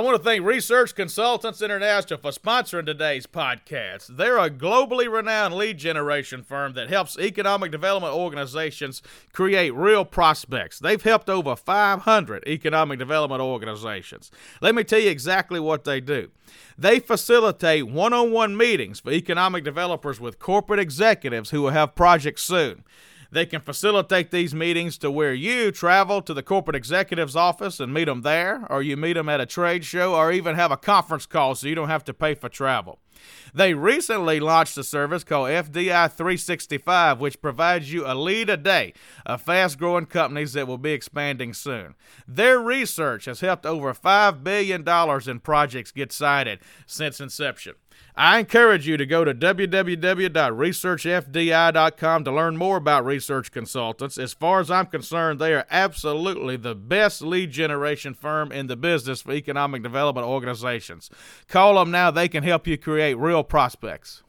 I want to thank Research Consultants International for sponsoring today's podcast. They're a globally renowned lead generation firm that helps economic development organizations create real prospects. They've helped over 500 economic development organizations. Let me tell you exactly what they do. They facilitate one on one meetings for economic developers with corporate executives who will have projects soon. They can facilitate these meetings to where you travel to the corporate executive's office and meet them there, or you meet them at a trade show, or even have a conference call so you don't have to pay for travel. They recently launched a service called FDI 365, which provides you a lead a day of fast growing companies that will be expanding soon. Their research has helped over $5 billion in projects get sited since inception. I encourage you to go to www.researchfdi.com to learn more about research consultants. As far as I'm concerned, they are absolutely the best lead generation firm in the business for economic development organizations. Call them now, they can help you create real prospects.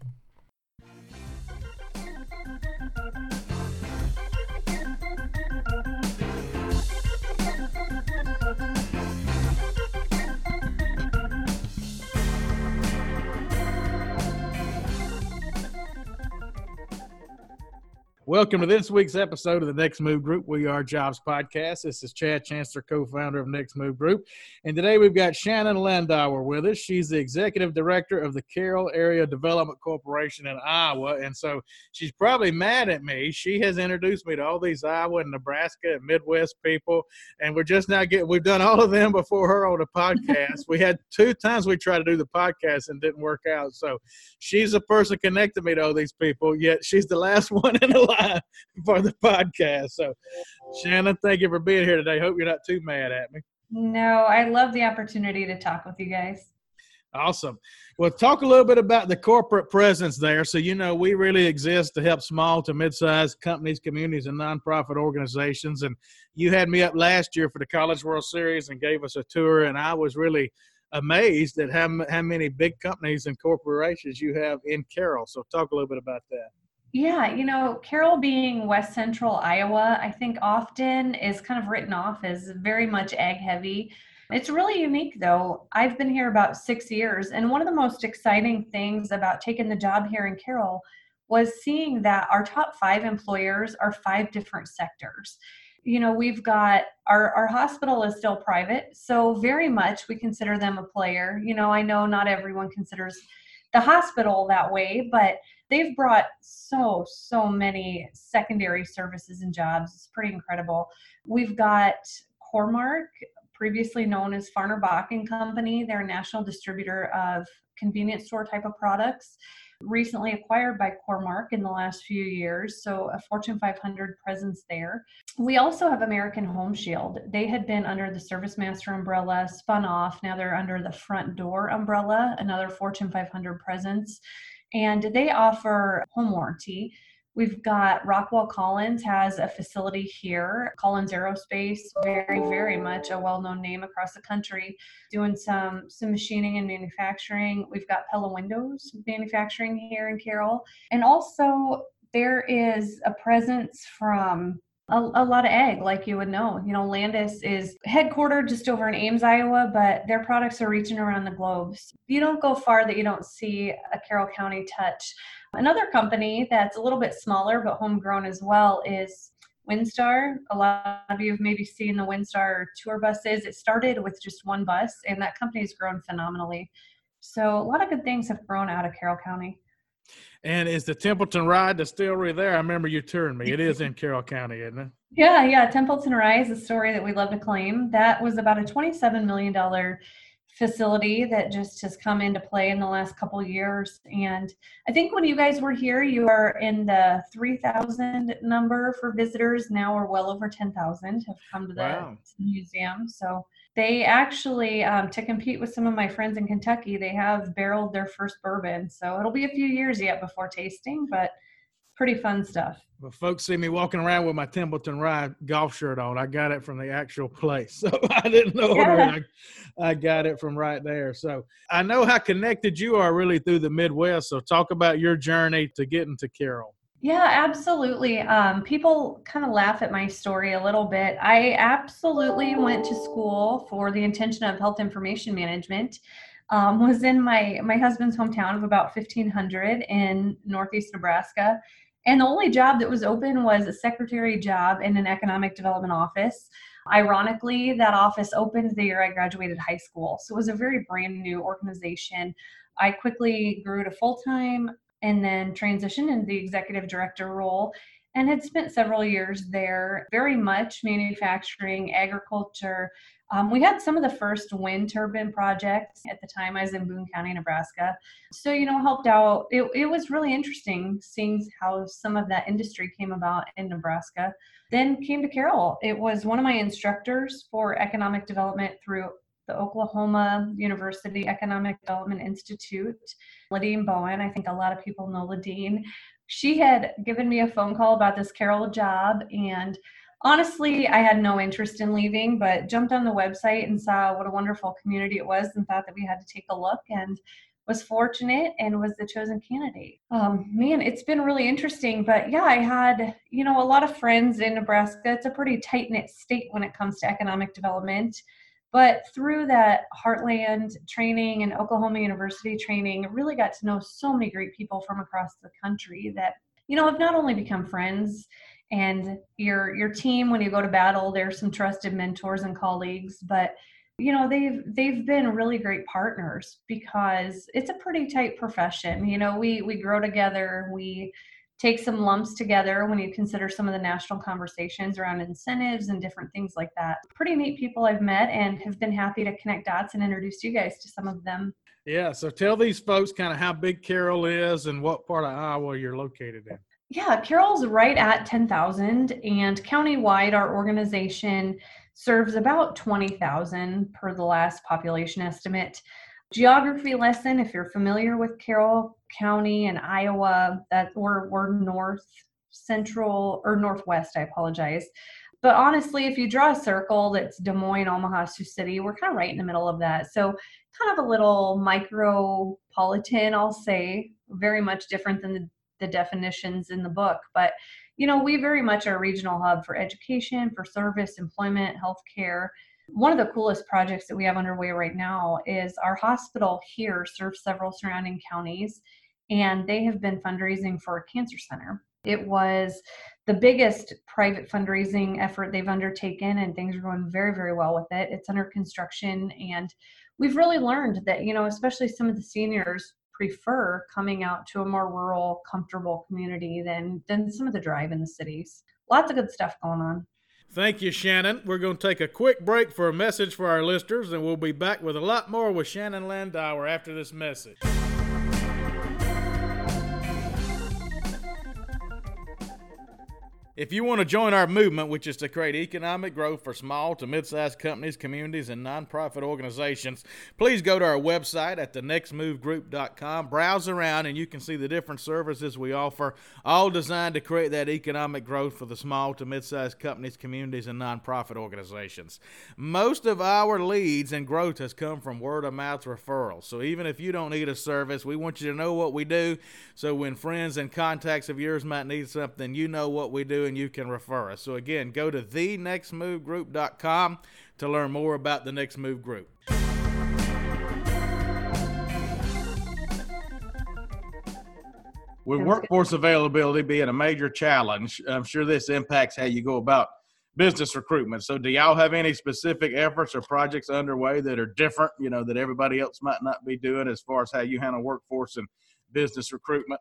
Welcome to this week's episode of the Next Move Group. We are Jobs Podcast. This is Chad Chancellor, co founder of Next Move Group. And today we've got Shannon Landauer with us. She's the executive director of the Carroll Area Development Corporation in Iowa. And so she's probably mad at me. She has introduced me to all these Iowa and Nebraska and Midwest people. And we're just now getting, we've done all of them before her on the podcast. we had two times we tried to do the podcast and didn't work out. So she's the person connected me to all these people, yet she's the last one in the line for the podcast. So, Shannon, thank you for being here today. Hope you're not too mad at me. No, I love the opportunity to talk with you guys. Awesome. Well, talk a little bit about the corporate presence there. So, you know, we really exist to help small to mid sized companies, communities, and nonprofit organizations. And you had me up last year for the College World Series and gave us a tour, and I was really amazed at how, how many big companies and corporations you have in Carroll. So, talk a little bit about that. Yeah, you know, Carroll being West Central Iowa, I think often is kind of written off as very much ag heavy. It's really unique though. I've been here about six years, and one of the most exciting things about taking the job here in Carroll was seeing that our top five employers are five different sectors. You know, we've got our, our hospital is still private, so very much we consider them a player. You know, I know not everyone considers the hospital that way, but they've brought so so many secondary services and jobs. It's pretty incredible. We've got Core-Mark previously known as Farner-Bocken Company. They're a national distributor of convenience store type of products recently acquired by Core-Mark in the last few years, so a Fortune 500 presence there. We also have American Home Shield. They had been under the ServiceMaster umbrella, spun off. Now they're under the Frontdoor umbrella, another Fortune 500 presence and they offer home warranty. We've got Rockwell Collins has a facility here, Collins Aerospace, very, very much a well-known name across the country, doing some some machining and manufacturing. We've got Pella Windows manufacturing here in Carroll. And also there is a presence from a, a, lot of egg, like you would know. You know, Landus is headquartered just over in Ames, Iowa, but their products are reaching around the globe. So you don't go far that you don't see a Carroll County touch. Another company that's a little bit smaller but homegrown as well is Windstar. A lot of you have maybe seen the Windstar tour buses. It started with just one bus, and that company has grown phenomenally. So a lot of good things have grown out of Carroll County. And is the Templeton Rye distillery there? I remember you touring me. It is in Carroll County, isn't it? Yeah, yeah. Templeton Rye is a story that we love to claim. That was about a $27 million facility that just has come into play in the last couple years. And I think when you guys were here, you were in the 3,000 number for visitors. Now we're well over 10,000 have come to the wow. museum. So they actually, um, to compete with some of my friends in Kentucky, they have barreled their first bourbon. So it'll be a few years yet before tasting, but pretty fun stuff. Well, folks see me walking around with my Templeton Rye golf shirt on. I got it from the actual place. So I didn't know yeah. I, I got it from right there. So I know how connected you are really through the Midwest. So talk about your journey to getting to Carroll. Yeah, absolutely. Um, people kind of laugh at my story a little bit. I absolutely went to school for the intention of health information management. Um, was in my my husband's hometown of about 1500 in northeast Nebraska, and the only job that was open was a secretary job in an economic development office. Ironically, that office opened the year I graduated high school, so it was a very brand new organization. I quickly grew to full time and then transitioned into the executive director role and had spent several years there, very much manufacturing, agriculture. Um, we had some of the first wind turbine projects at the time I was in Boone County, Nebraska. So, you know, helped out. It, it was really interesting seeing how some of that industry came about in Nebraska. Then came to Carroll. It was one of my instructors for economic development through the Oklahoma University Economic Development Institute. Ladine Bowen, I think a lot of people know Ladine. She had given me a phone call about this Carroll job, and honestly, I had no interest in leaving, but jumped on the website and saw what a wonderful community it was and thought that we had to take a look and was fortunate and was the chosen candidate. Um, man, it's been really interesting. But yeah, I had, you know, a lot of friends in Nebraska. It's a pretty tight knit state when it comes to economic development. But through that Heartland training and Oklahoma University training, really got to know so many great people from across the country that, you know, have not only become friends and your your team when you go to battle, there's some trusted mentors and colleagues, but you know they've they've been really great partners because it's a pretty tight profession. You know we we grow together we take some lumps together when you consider some of the national conversations around incentives and different things like that. Pretty neat people I've met and have been happy to connect dots and introduce you guys to some of them. Yeah, so tell these folks kind of how big Carroll is and what part of Iowa you're located in. Yeah, Carroll's right at 10,000 and countywide our organization serves about 20,000 per the last population estimate geography lesson if you're familiar with carroll county and iowa that we're, we're north central or northwest i apologize. But honestly if you draw a circle that's des moines omaha sioux city we're kind of right in the middle of that. So kind of a little micropolitan i'll say very much different than the, the definitions in the book. But you know we very much are a regional hub for education for service employment healthcare. One of the coolest projects that we have underway right now is our hospital here serves several surrounding counties, and they have been fundraising for a cancer center. It was the biggest private fundraising effort they've undertaken, and things are going very, very well with it. It's under construction, and we've really learned that, you know, especially some of the seniors prefer coming out to a more rural, comfortable community than than some of the drive in the cities. Lots of good stuff going on. Thank you, Shannon. We're going to take a quick break for a message for our listeners, and we'll be back with a lot more with Shannon Landauer after this message. If you want to join our movement, which is to create economic growth for small to mid sized companies, communities, and nonprofit organizations, please go to our website at thenextmovegroup.com. Browse around, and you can see the different services we offer, all designed to create that economic growth for the small to mid sized companies, communities, and nonprofit organizations. Most of our leads and growth has come from word of mouth referrals. So even if you don't need a service, we want you to know what we do. So when friends and contacts of yours might need something, you know what we do and you can refer us. So again, go to thenextmovegroup.com to learn more about the Next Move Group. With workforce availability being a major challenge, I'm sure this impacts how you go about business recruitment. So, do y'all have any specific efforts or projects underway that are different, you know, that everybody else might not be doing as far as how you handle workforce and business recruitment?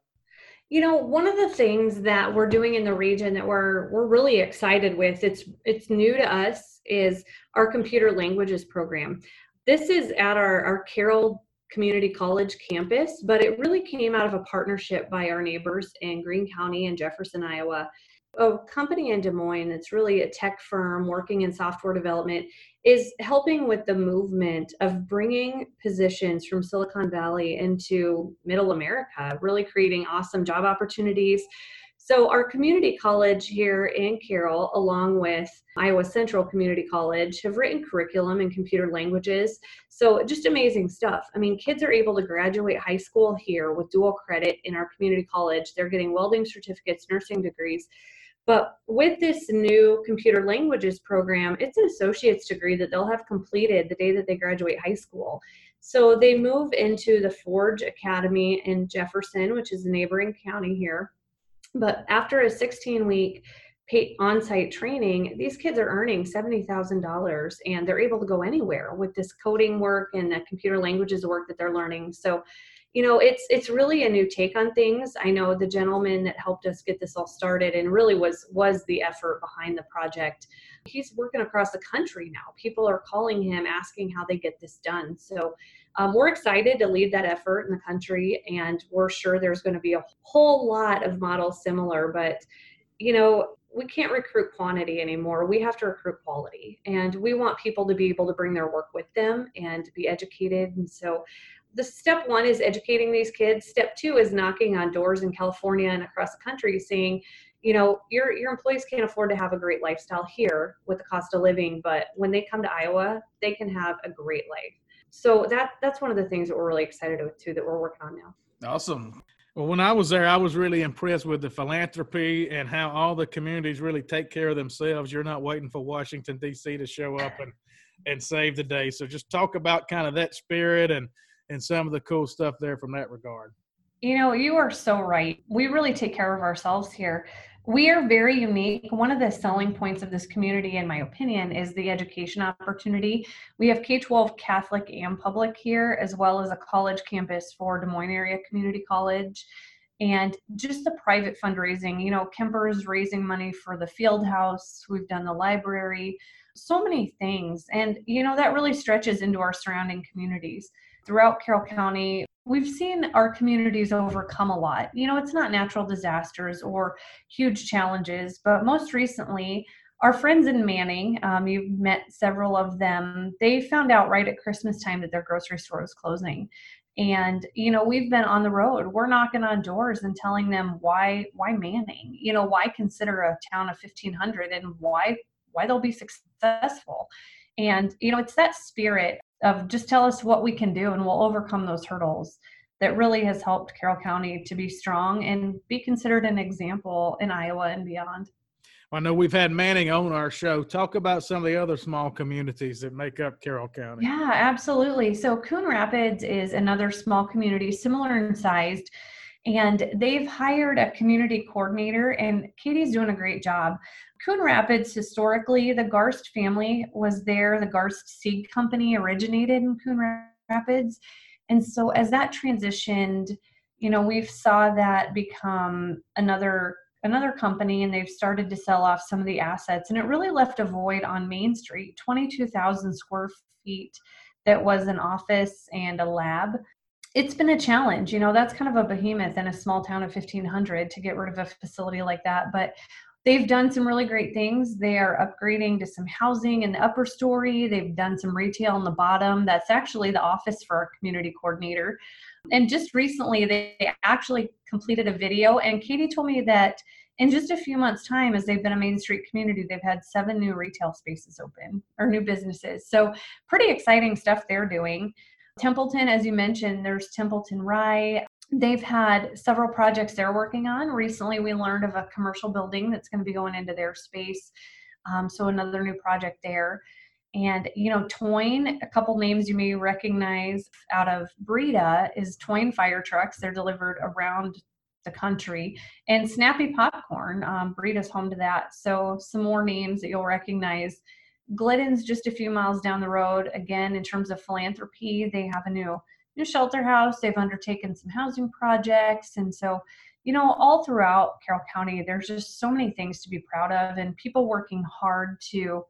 You know, one of the things that we're doing in the region that we're we're really excited with, it's it's new to us, is our computer languages program. This is at our, our Carroll Community College campus, but it really came out of a partnership by our neighbors in Greene County and Jefferson, Iowa a company in Des Moines that's really a tech firm working in software development is helping with the movement of bringing positions from Silicon Valley into middle America, really creating awesome job opportunities. So, our community college here in Carroll, along with Iowa Central Community College, have written curriculum in computer languages. So, just amazing stuff. I mean, kids are able to graduate high school here with dual credit in our community college. They're getting welding certificates, nursing degrees. But with this new computer languages program, it's an associate's degree that they'll have completed the day that they graduate high school. So they move into the Forge Academy in Jefferson, which is a neighboring county here. But after a 16 week on site training, these kids are earning $70,000 and they're able to go anywhere with this coding work and the computer languages work that they're learning. So, you know, it's it's really a new take on things. I know the gentleman that helped us get this all started and really was was the effort behind the project. He's working across the country now. People are calling him asking how they get this done. So, um, we're excited to lead that effort in the country, and we're sure there's going to be a whole lot of models similar. But, you know, we can't recruit quantity anymore. We have to recruit quality. And we want people to be able to bring their work with them and be educated. And so, the step one is educating these kids. Step two is knocking on doors in California and across the country saying, you know, your your employees can't afford to have a great lifestyle here with the cost of living, but when they come to Iowa, they can have a great life. So that that's one of the things that we're really excited about too that we're working on now. Awesome. Well when i was there i was really impressed with the philanthropy and how all the communities really take care of themselves. You're not waiting for washington d.c to show up and and save the day. So just talk about kind of that spirit and and some of the cool stuff there from that regard you know you are so right we really take care of ourselves here we are very unique. One of the selling points of this community, in my opinion, is the education opportunity. We have K 12 Catholic and public here, as well as a college campus for Des Moines Area Community College. And just the private fundraising, you know, Kuemper is raising money for the field house. We've done the library, so many things. And, you know, that really stretches into our surrounding communities. Throughout Carroll County, we've seen our communities overcome a lot. You know, it's not natural disasters or huge challenges, but most recently, our friends in Manning, um, you've met several of them, they found out right at Christmas time that their grocery store was closing. And, you know, we've been on the road. We're knocking on doors and telling them why, why Manning? You know, why consider a town of 1500 and why, why they'll be successful. And, you know, it's that spirit of just tell us what we can do and we'll overcome those hurdles that really has helped Carroll County to be strong and be considered an example in Iowa and beyond. Well, I know we've had Manning on our show. Talk about some of the other small communities that make up Carroll County. Yeah, absolutely. So Coon Rapids is another small community, similar in size, and they've hired a community coordinator, and Katie's doing a great job. Coon Rapids, historically, the Garst family was there. The Garst Seed Company originated in Coon Rapids. And so as that transitioned, you know, we've saw that become another another company and they've started to sell off some of the assets and it really left a void on Main Street, 22,000 square feet that was an office and a lab. It's been a challenge, you know, that's kind of a behemoth in a small town of 1500 to get rid of a facility like that, but they've done some really great things. They are upgrading to some housing in the upper story. They've done some retail in the bottom. That's actually the office for our community coordinator. And just recently, they actually completed a video. And Katie told me that in just a few months' time, as they've been a Main Street community, they've had seven new retail spaces open or new businesses. So, pretty exciting stuff they're doing. Templeton, as you mentioned, there's Templeton Rye. They've had several projects they're working on. Recently, we learned of a commercial building that's going to be going into their space. Um, so, another new project there. And, you know, Toyne, a couple names you may recognize out of Breda is Toyne fire trucks. They're delivered around the country. And Snappy Popcorn, um, home to that. So, some more names that you'll recognize. Glidden's just a few miles down the road. Again, in terms of philanthropy, they have a new new shelter house. They've undertaken some housing projects. And so, you know, all throughout Carroll County, there's just so many things to be proud of and people working hard to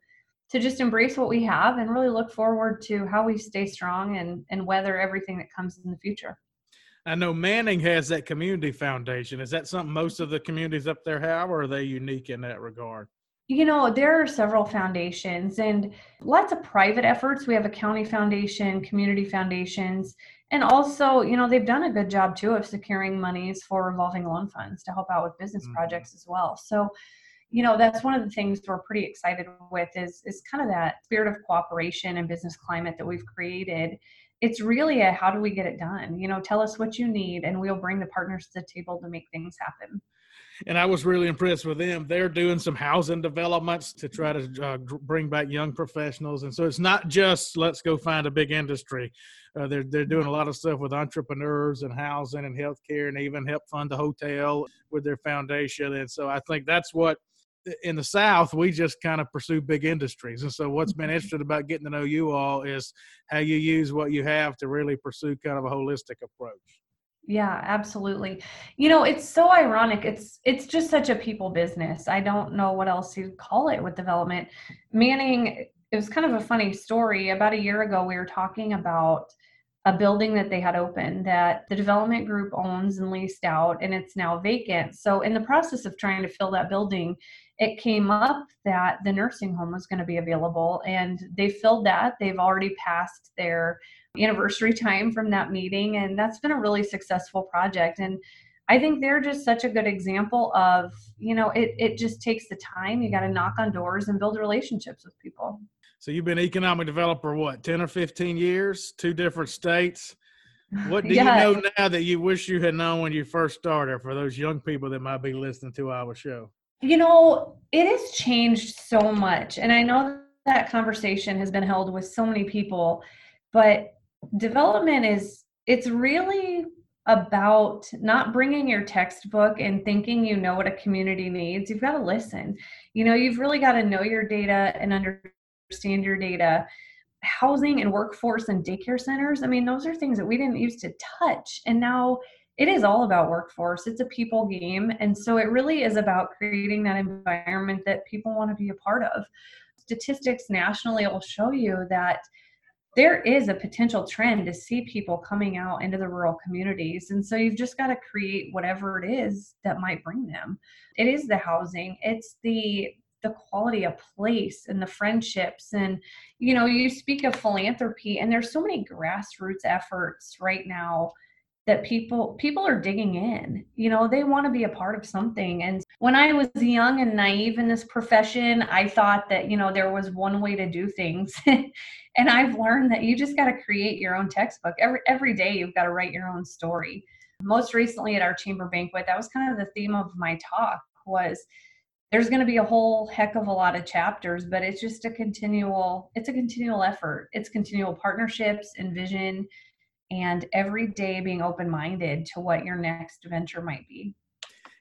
to just embrace what we have and really look forward to how we stay strong and, and weather everything that comes in the future. I know Manning has that community foundation. Is that something most of the communities up there have, or are they unique in that regard? You know, there are several foundations and lots of private efforts. We have a county foundation, community foundations, and also, you know, they've done a good job too of securing monies for revolving loan funds to help out with business mm-hmm. projects as well. So, you know, that's one of the things we're pretty excited with is is kind of that spirit of cooperation and business climate that we've created. It's really a how do we get it done? You know, tell us what you need and we'll bring the partners to the table to make things happen and I was really impressed with them. They're doing some housing developments to try to uh, bring back young professionals, and so it's not just let's go find a big industry. Uh, they're they're doing a lot of stuff with entrepreneurs and housing and healthcare, and even help fund the hotel with their foundation. And so I think that's what in the South we just kind of pursue big industries. And so what's been interesting about getting to know you all is how you use what you have to really pursue kind of a holistic approach. Yeah, absolutely. You know, it's so ironic. It's it's just such a people business. I don't know what else you'd call it with development. Manning, it was kind of a funny story. About a year ago, we were talking about a building that they had opened that the development group owns and leased out and it's now vacant. So in the process of trying to fill that building, it came up that the nursing home was going to be available and they filled that. They've already passed their anniversary time from that meeting and that's been a really successful project. And i think they're just such a good example of you know it, it just takes the time. You got to knock on doors and build relationships with people. So you've been economic developer what 10 or 15 years? Two different states? What do yeah. you know now that you wish you had known when you first started for those young people that might be listening to our show? You know it has changed so much and i know that conversation has been held with so many people but development is it's really about not bringing your textbook and thinking you know what a community needs. You've got to listen. You know you've really got to know your data and understand your data. Housing and workforce and daycare centers i mean those are things that we didn't used to touch and now it is all about workforce. It's a people game and so it really is about creating that environment that people want to be a part of. Statistics nationally will show you that there is a potential trend to see people coming out into the rural communities. And so you've just got to create whatever it is that might bring them. It is the housing, it's the the quality of place and the friendships and you know you speak of philanthropy and there's so many grassroots efforts right now that people people are digging in you know they want to be a part of something. And when i was young and naive in this profession i thought that you know there was one way to do things. And i've learned that you just got to create your own textbook. Every every day you've got to write your own story. Most recently at our chamber banquet that was kind of the theme of my talk was there's going to be a whole heck of a lot of chapters but it's just a continual it's a continual effort. It's continual partnerships and vision and every day being open minded to what your next venture might be.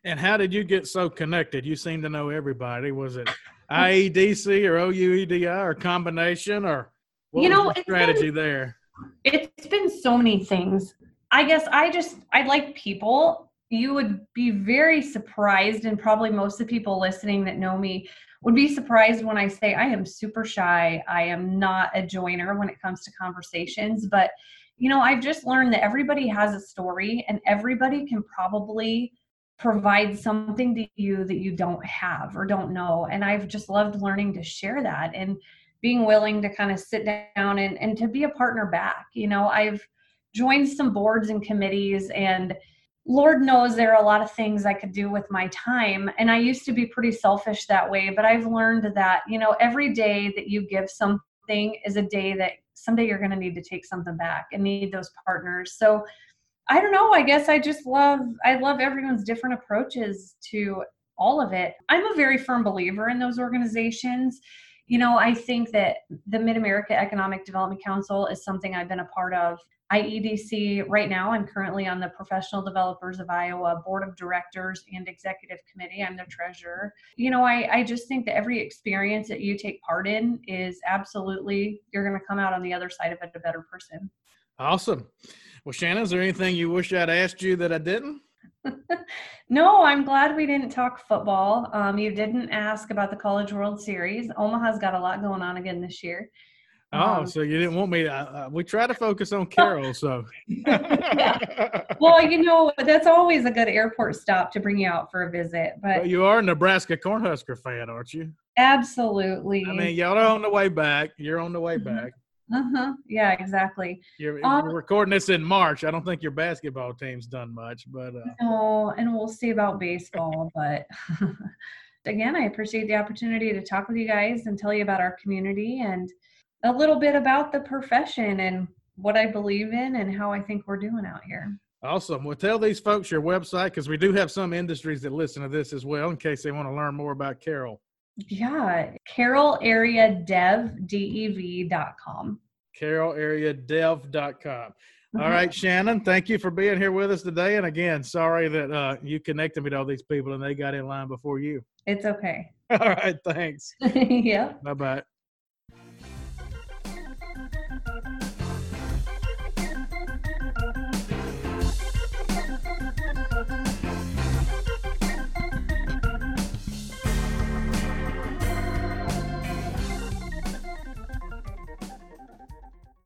And how did you get so connected? You seem to know everybody. Was it IEDC or OUEDI or combination or what you know, the strategy been, there? It's been so many things. I guess I just I like people. You would be very surprised, and probably most of the people listening that know me would be surprised when I say I am super shy. I am not a joiner when it comes to conversations, but you know, I've just learned that everybody has a story and everybody can probably provide something to you that you don't have or don't know. And I've just loved learning to share that and being willing to kind of sit down and, and to be a partner back. You know, I've joined some boards and committees and Lord knows there are a lot of things I could do with my time. And I used to be pretty selfish that way, but I've learned that, you know, every day that you give something is a day that someday you're going to need to take something back and need those partners. So I don't know. I guess I just love I love everyone's different approaches to all of it. I'm a very firm believer in those organizations. You know, I think that the Mid America Economic Development Council is something I've been a part of IEDC, right now, I'm currently on the Professional Developers of Iowa Board of Directors and Executive Committee. I'm the treasurer. You know, I, I just think that every experience that you take part in is absolutely, you're going to come out on the other side of it a better person. Awesome. Well, Shannon, is there anything you wish I'd asked you that I didn't? No, I'm glad we didn't talk football. Um, you didn't ask about the College World Series. Omaha's got a lot going on again this year. Oh, um, so you didn't want me to? Uh, we try to focus on Carroll, so. yeah. Well, you know that's always a good airport stop to bring you out for a visit. But well, you are a Nebraska Cornhusker fan, aren't you? Absolutely. I mean, y'all are on the way back. You're on the way Mhm. back. Uh-huh. Yeah, exactly. You're, Um, we're recording this in March. I don't think your basketball team's done much, but uh, No, and we'll see about baseball, but again, I appreciate the opportunity to talk with you guys and tell you about our community and a little bit about the profession and what I believe in and how I think we're doing out here. awesome. Well, tell these folks your website because we do have some industries that listen to this as well in case they want to learn more about Carroll. Yeah, Carroll Area Dev, D-E-V dot com. CarrollAreaDev.com. All Mhm. right, Shannon, thank you for being here with us today. And again, sorry that uh, you connected me to all these people and they got in line before you. It's okay. All right, thanks. yep. Bye bye.